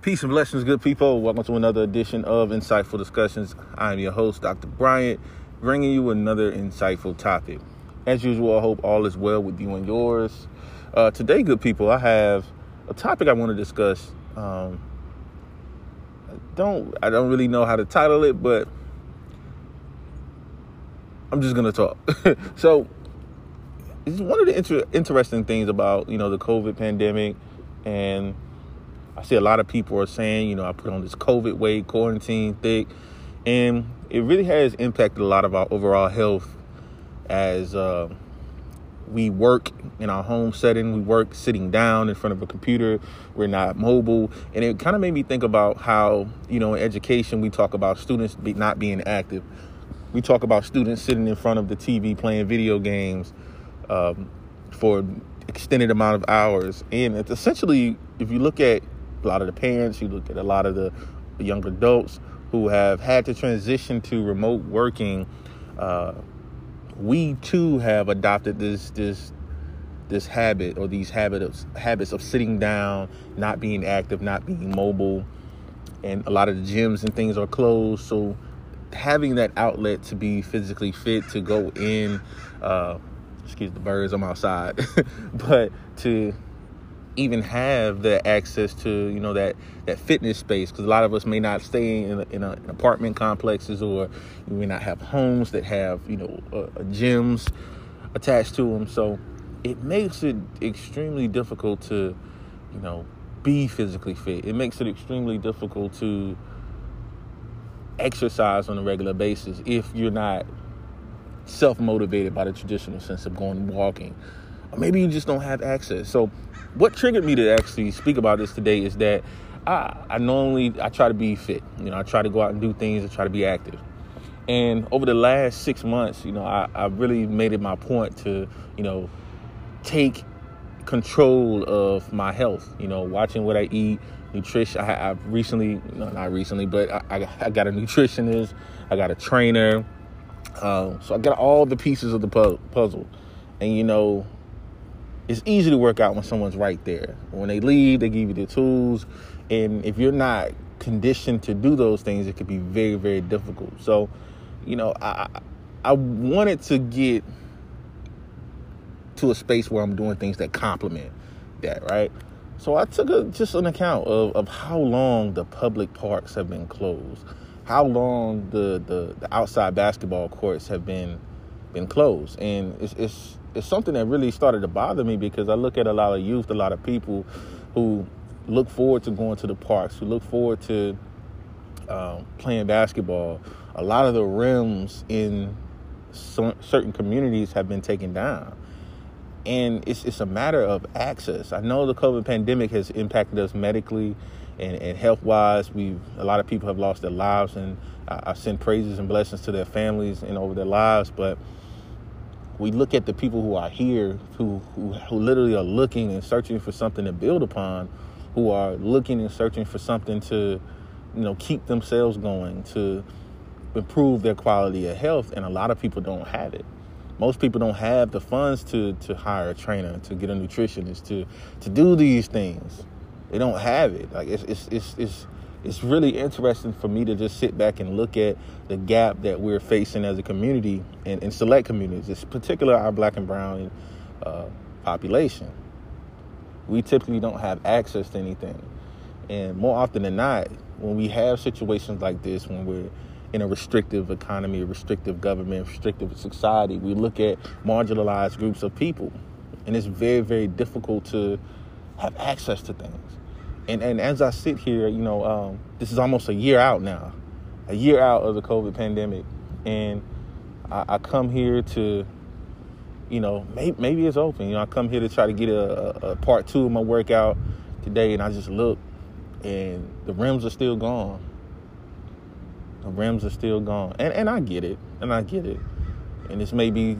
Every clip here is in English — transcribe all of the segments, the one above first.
Peace and blessings, good people. Welcome to another edition of Insightful Discussions. I'm your host, Dr. Bryant, bringing you another insightful topic. As usual, I hope all is well with you and yours. Uh, today, good people, I have a topic I want to discuss. Um, I don't I don't really know how to title it, but I'm just gonna talk. so, it's one of the inter- interesting things about you know the COVID pandemic and I see a lot of people are saying, you know, I put on this COVID weight, quarantine thick, and it really has impacted a lot of our overall health as uh, we work in our home setting. We work sitting down in front of a computer. We're not mobile, and it kind of made me think about how, you know, in education we talk about students be not being active. We talk about students sitting in front of the TV playing video games um, for extended amount of hours, and it's essentially, if you look at a lot of the parents, you look at a lot of the young adults who have had to transition to remote working. Uh, we too have adopted this this this habit or these habits habits of sitting down, not being active, not being mobile, and a lot of the gyms and things are closed. So having that outlet to be physically fit to go in, uh, excuse the birds, I'm outside, but to even have the access to you know that that fitness space because a lot of us may not stay in, in, a, in, apartment complexes or we may not have homes that have you know uh, gyms attached to them so it makes it extremely difficult to you know be physically fit. It makes it extremely difficult to exercise on a regular basis if you're not self-motivated by the traditional sense of going walking or maybe you just don't have access so what triggered me to actually speak about this today is that I, I normally I try to be fit. You know, I try to go out and do things. I try to be active. And over the last six months, you know, I, I really made it my point to, you know, take control of my health. You know, watching what I eat, nutrition. I, have recently, no, not recently, but I, I, I, got a nutritionist. I got a trainer. Um, so I got all the pieces of the puzzle. And you know, it's easy to work out when someone's right there. When they leave, they give you the tools. And if you're not conditioned to do those things, it could be very, very difficult. So, you know, I I wanted to get to a space where I'm doing things that complement that, right? So I took a, just an account of, of how long the public parks have been closed, how long the, the, the outside basketball courts have been been closed, and it's, it's it's something that really started to bother me because I look at a lot of youth, a lot of people who look forward to going to the parks, who look forward to um, playing basketball. A lot of the rims in certain communities have been taken down. And it's, it's a matter of access. I know the COVID pandemic has impacted us medically and, and health wise. We a lot of people have lost their lives, and I, I send praises and blessings to their families and over their lives. But we look at the people who are here who, who, who literally are looking and searching for something to build upon who are looking and searching for something to you know keep themselves going to improve their quality of health and a lot of people don't have it. Most people don't have the funds to to hire a trainer to get a nutritionist to to do these things. They don't have it. Like it's it's it's, it's it's really interesting for me to just sit back and look at the gap that we're facing as a community and in select communities, it's particular our black and brown uh, population. We typically don't have access to anything. And more often than not, when we have situations like this, when we're in a restrictive economy, a restrictive government, restrictive society, we look at marginalized groups of people. And it's very, very difficult to have access to things and and as I sit here, you know, um, this is almost a year out now, a year out of the COVID pandemic, and I, I come here to, you know, maybe, maybe it's open. You know, I come here to try to get a, a, a part two of my workout today, and I just look, and the rims are still gone. The rims are still gone, and and I get it, and I get it, and this may be,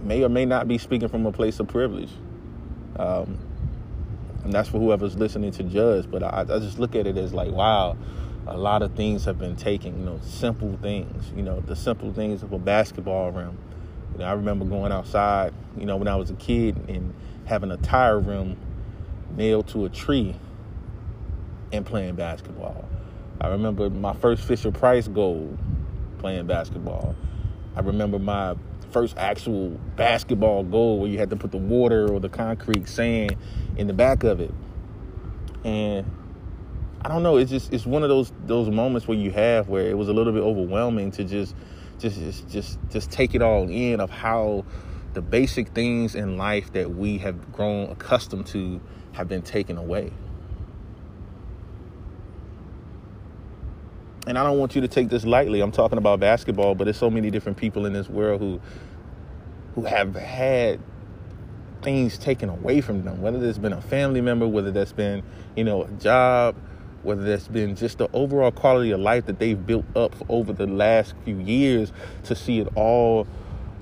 may or may not be speaking from a place of privilege. Um, and that's for whoever's listening to judge. But I, I just look at it as like, wow, a lot of things have been taken. You know, simple things. You know, the simple things of a basketball rim. You know, I remember going outside. You know, when I was a kid and having a tire rim nailed to a tree and playing basketball. I remember my first Fisher Price goal playing basketball. I remember my first actual basketball goal where you had to put the water or the concrete sand in the back of it. And I don't know, it's just it's one of those those moments where you have where it was a little bit overwhelming to just just just just, just take it all in of how the basic things in life that we have grown accustomed to have been taken away. And I don't want you to take this lightly. I'm talking about basketball, but there's so many different people in this world who who have had things taken away from them, whether there's been a family member, whether that's been, you know, a job, whether that's been just the overall quality of life that they've built up over the last few years to see it all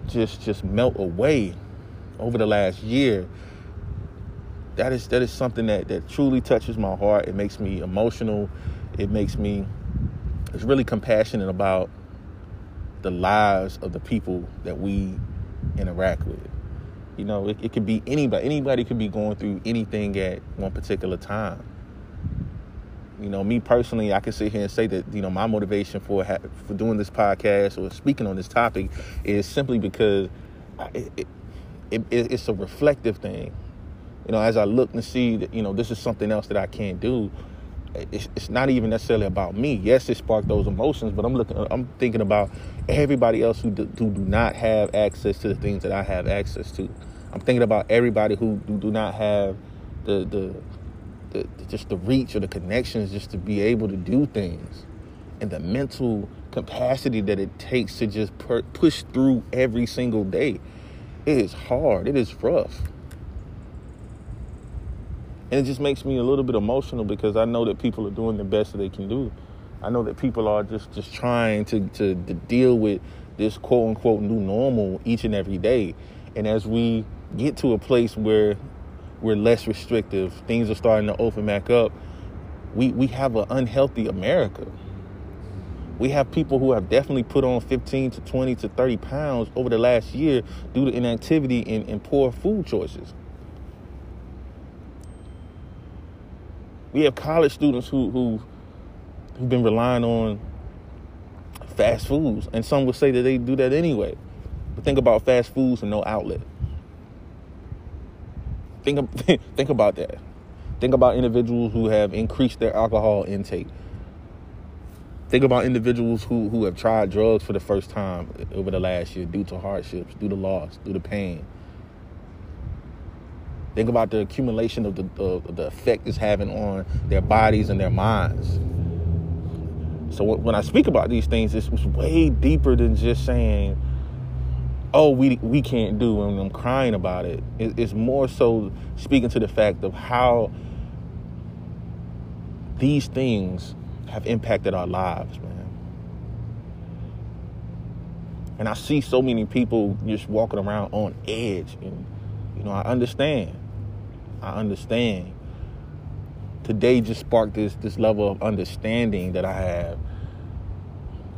just just melt away over the last year. That is that is something that that truly touches my heart. It makes me emotional. It makes me is really compassionate about the lives of the people that we interact with. You know, it, it could be anybody. Anybody could be going through anything at one particular time. You know, me personally, I can sit here and say that you know my motivation for ha- for doing this podcast or speaking on this topic is simply because it, it, it, it's a reflective thing. You know, as I look and see that you know this is something else that I can't do, it's, it's not even necessarily about me. Yes, it sparked those emotions, but I'm looking, I'm thinking about everybody else who do, who do not have access to the things that I have access to. I'm thinking about everybody who do, do not have the, the the just the reach or the connections just to be able to do things, and the mental capacity that it takes to just per, push through every single day. It is hard. It is rough and it just makes me a little bit emotional because I know that people are doing the best that they can do. I know that people are just just trying to to, to deal with this quote unquote new normal each and every day. And as we get to a place where we're less restrictive, things are starting to open back up. We we have an unhealthy America. We have people who have definitely put on 15 to 20 to 30 pounds over the last year due to inactivity and, and poor food choices. We have college students who who who've been relying on fast foods, and some would say that they do that anyway. But think about fast foods and no outlet. Think think about that. Think about individuals who have increased their alcohol intake. Think about individuals who, who have tried drugs for the first time over the last year due to hardships, due to loss, due to pain. Think about the accumulation of the, the, effect it's having on their bodies and their minds. So when I speak about these things, it's, way deeper than just saying, "Oh, we we can't do," and I'm crying about it. It's more so speaking to the fact of how these things have impacted our lives, man. And I see so many people just walking around on edge, and you know, I understand. I understand. Today just sparked this this level of understanding that I have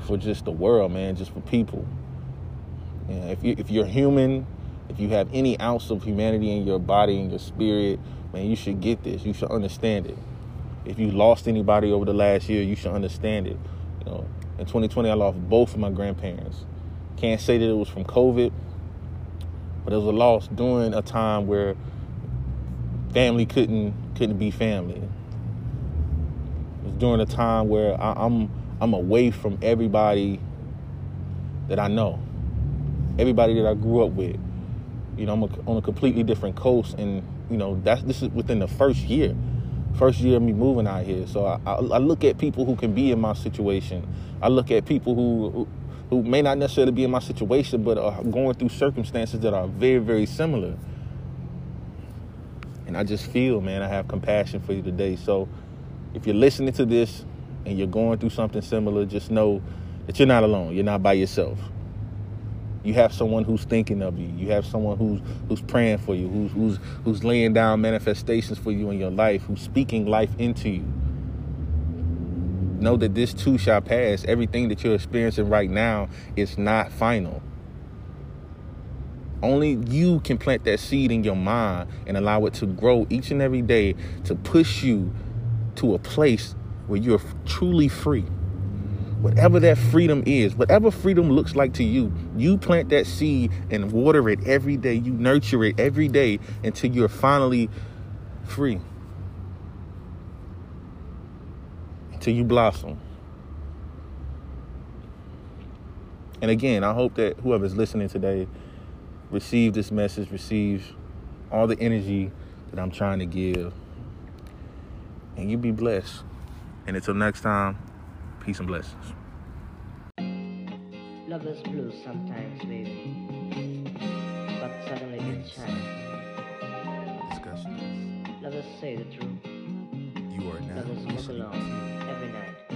for just the world, man, just for people. If you if you're human, if you have any ounce of humanity in your body and your spirit, man, you should get this. You should understand it. If you lost anybody over the last year, you should understand it. You know, in 2020, I lost both of my grandparents. Can't say that it was from COVID, but it was a loss during a time where family couldn't couldn't be family. It was during a time where I, I'm I'm away from everybody that I know, everybody that I grew up with. You know, I'm a, on a completely different coast, and you know that's this is within the first year, first year of me moving out here. So I, I, I look at people who can be in my situation. I look at people who, who who may not necessarily be in my situation, but are going through circumstances that are very very similar. And I just feel, man, I have compassion for you today. So if you're listening to this and you're going through something similar, just know that you're not alone. You're not by yourself. You have someone who's thinking of you. You have someone who's who's praying for you, who's who's who's laying down manifestations for you in your life, who's speaking life into you. Know that this too shall pass. Everything that you're experiencing right now is not final. Only you can plant that seed in your mind and allow it to grow each and every day to push you to a place where you're truly free. Whatever that freedom is, whatever freedom looks like to you, you plant that seed and water it every day. You nurture it every day until you're finally free. Until you blossom. And again, I hope that whoever's listening today receive this message, receive all the energy that I'm trying to give. And you be blessed. And until next time, peace and blessings. Love is blue sometimes, baby. But suddenly it shines. Discussions. Lovers say the truth. You are now Lovers walk alone every night.